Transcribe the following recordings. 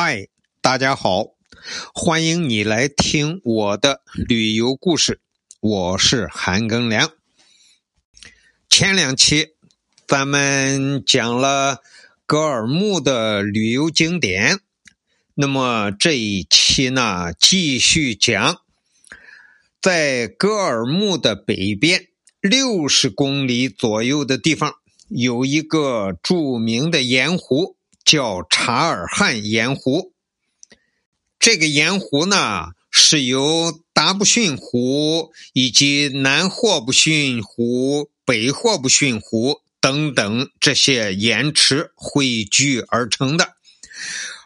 嗨，大家好，欢迎你来听我的旅游故事。我是韩庚良。前两期咱们讲了格尔木的旅游景点，那么这一期呢，继续讲在格尔木的北边六十公里左右的地方，有一个著名的盐湖。叫察尔汗盐湖，这个盐湖呢是由达布逊湖以及南霍布逊湖、北霍布逊湖等等这些盐池汇聚而成的。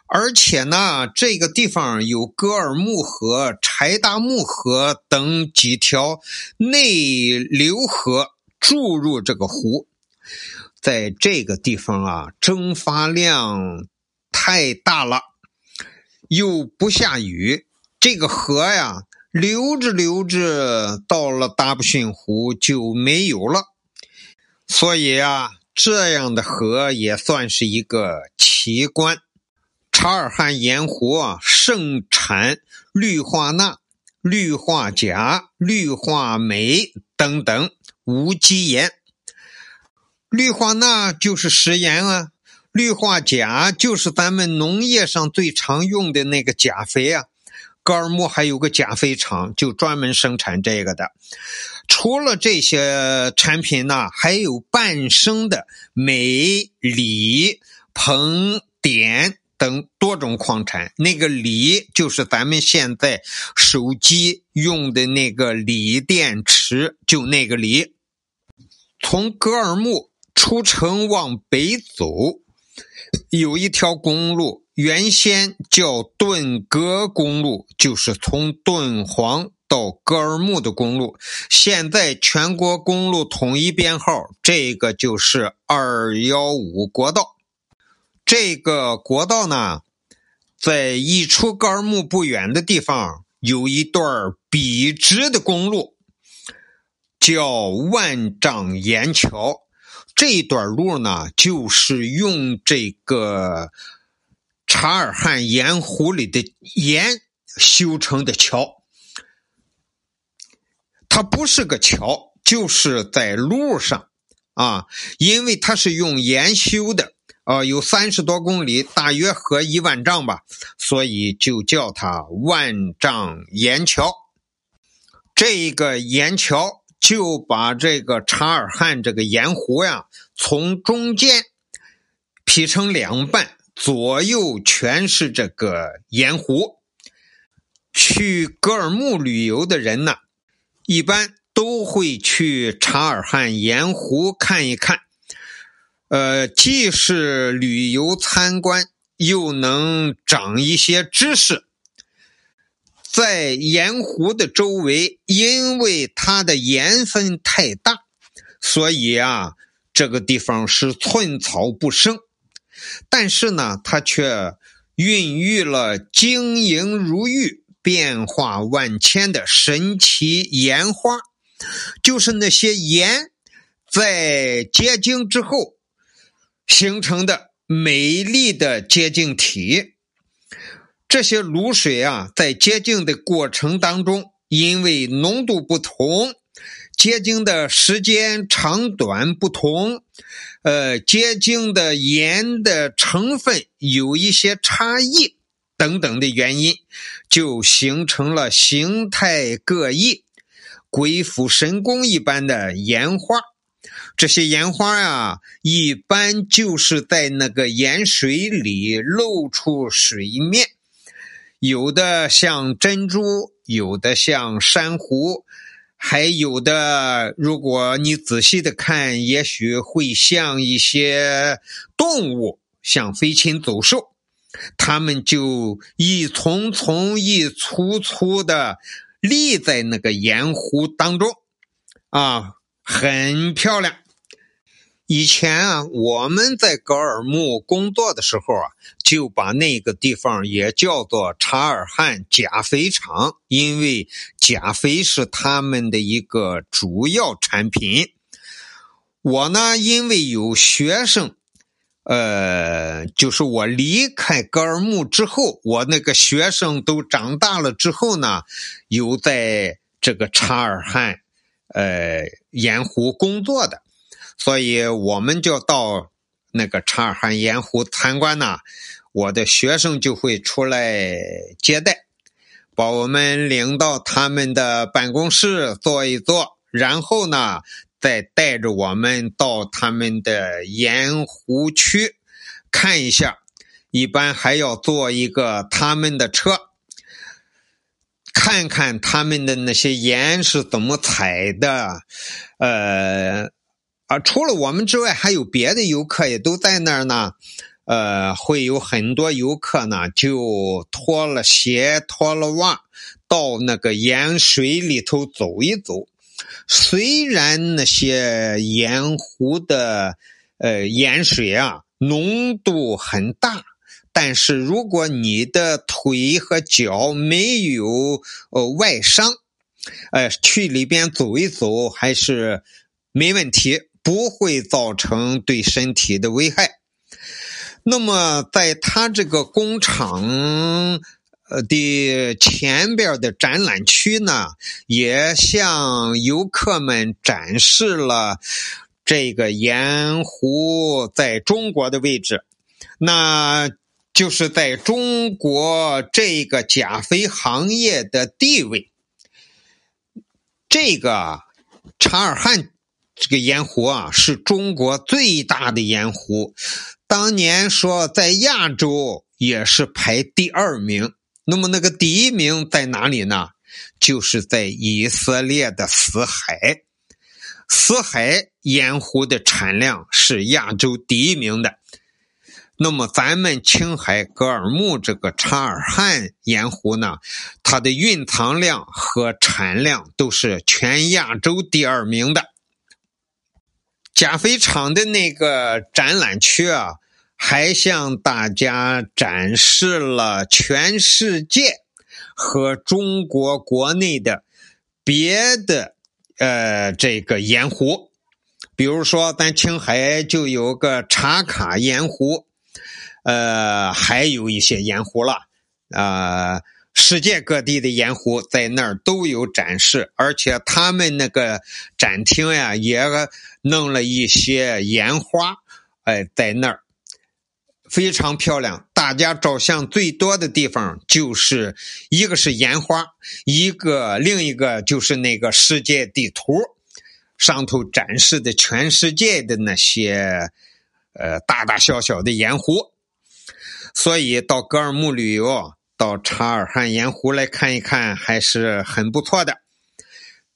而且呢，这个地方有格尔木河、柴达木河等几条内流河注入这个湖。在这个地方啊，蒸发量太大了，又不下雨，这个河呀流着流着，到了达布逊湖就没有了。所以啊，这样的河也算是一个奇观。察尔汗盐湖啊，盛产氯化钠、氯化钾、氯化镁等等无机盐。氯化钠就是食盐啊，氯化钾就是咱们农业上最常用的那个钾肥啊。格尔木还有个钾肥厂，就专门生产这个的。除了这些产品呢，还有伴生的镁、锂、硼、碘等多种矿产。那个锂就是咱们现在手机用的那个锂电池，就那个锂。从格尔木。出城往北走，有一条公路，原先叫顿格公路，就是从敦煌到格尔木的公路。现在全国公路统一编号，这个就是二幺五国道。这个国道呢，在一出格尔木不远的地方，有一段笔直的公路，叫万丈岩桥。这一段路呢，就是用这个察尔汗盐湖里的盐修成的桥。它不是个桥，就是在路上啊，因为它是用盐修的啊，有三十多公里，大约合一万丈吧，所以就叫它万丈盐桥。这一个盐桥。就把这个察尔汗这个盐湖呀，从中间劈成两半，左右全是这个盐湖。去格尔木旅游的人呢，一般都会去察尔汗盐湖看一看。呃，既是旅游参观，又能长一些知识。在盐湖的周围，因为它的盐分太大，所以啊，这个地方是寸草不生。但是呢，它却孕育了晶莹如玉、变化万千的神奇盐花，就是那些盐在结晶之后形成的美丽的结晶体。这些卤水啊，在结晶的过程当中，因为浓度不同，结晶的时间长短不同，呃，结晶的盐的成分有一些差异等等的原因，就形成了形态各异、鬼斧神工一般的盐花。这些盐花啊，一般就是在那个盐水里露出水面。有的像珍珠，有的像珊瑚，还有的，如果你仔细的看，也许会像一些动物，像飞禽走兽，它们就一丛丛、一簇簇的立在那个盐湖当中，啊，很漂亮。以前啊，我们在格尔木工作的时候啊，就把那个地方也叫做察尔汗钾肥厂，因为钾肥是他们的一个主要产品。我呢，因为有学生呃，就是我离开格尔木之后，我那个学生都长大了之后呢，有在这个察尔汗呃盐湖工作的，所以我们就到那个察尔汗盐湖参观呢，我的学生就会出来接待，把我们领到他们的办公室坐一坐，然后呢。再带着我们到他们的盐湖区看一下，一般还要坐一个他们的车，看看他们的那些盐是怎么采的。呃，啊，除了我们之外，还有别的游客也都在那儿呢。呃，会有很多游客呢，就脱了鞋、脱了袜，到那个盐水里头走一走。虽然那些盐湖的呃盐水啊浓度很大，但是如果你的腿和脚没有呃外伤，呃去里边走一走还是没问题，不会造成对身体的危害。那么在他这个工厂。呃的前边的展览区呢，也向游客们展示了这个盐湖在中国的位置，那就是在中国这个钾肥行业的地位。这个察尔汗这个盐湖啊，是中国最大的盐湖，当年说在亚洲也是排第二名。那么那个第一名在哪里呢？就是在以色列的死海，死海盐湖的产量是亚洲第一名的。那么咱们青海格尔木这个察尔汗盐湖呢，它的蕴藏量和产量都是全亚洲第二名的。钾肥厂的那个展览区啊。还向大家展示了全世界和中国国内的别的呃这个盐湖，比如说咱青海就有个茶卡盐湖，呃，还有一些盐湖了啊，世界各地的盐湖在那儿都有展示，而且他们那个展厅呀也弄了一些烟花，哎，在那儿。非常漂亮，大家照相最多的地方就是一个是烟花，一个另一个就是那个世界地图，上头展示的全世界的那些呃大大小小的盐湖。所以到格尔木旅游，到察尔汗盐湖来看一看还是很不错的。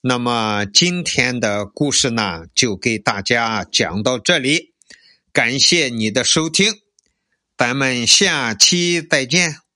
那么今天的故事呢，就给大家讲到这里，感谢你的收听。咱们下期再见。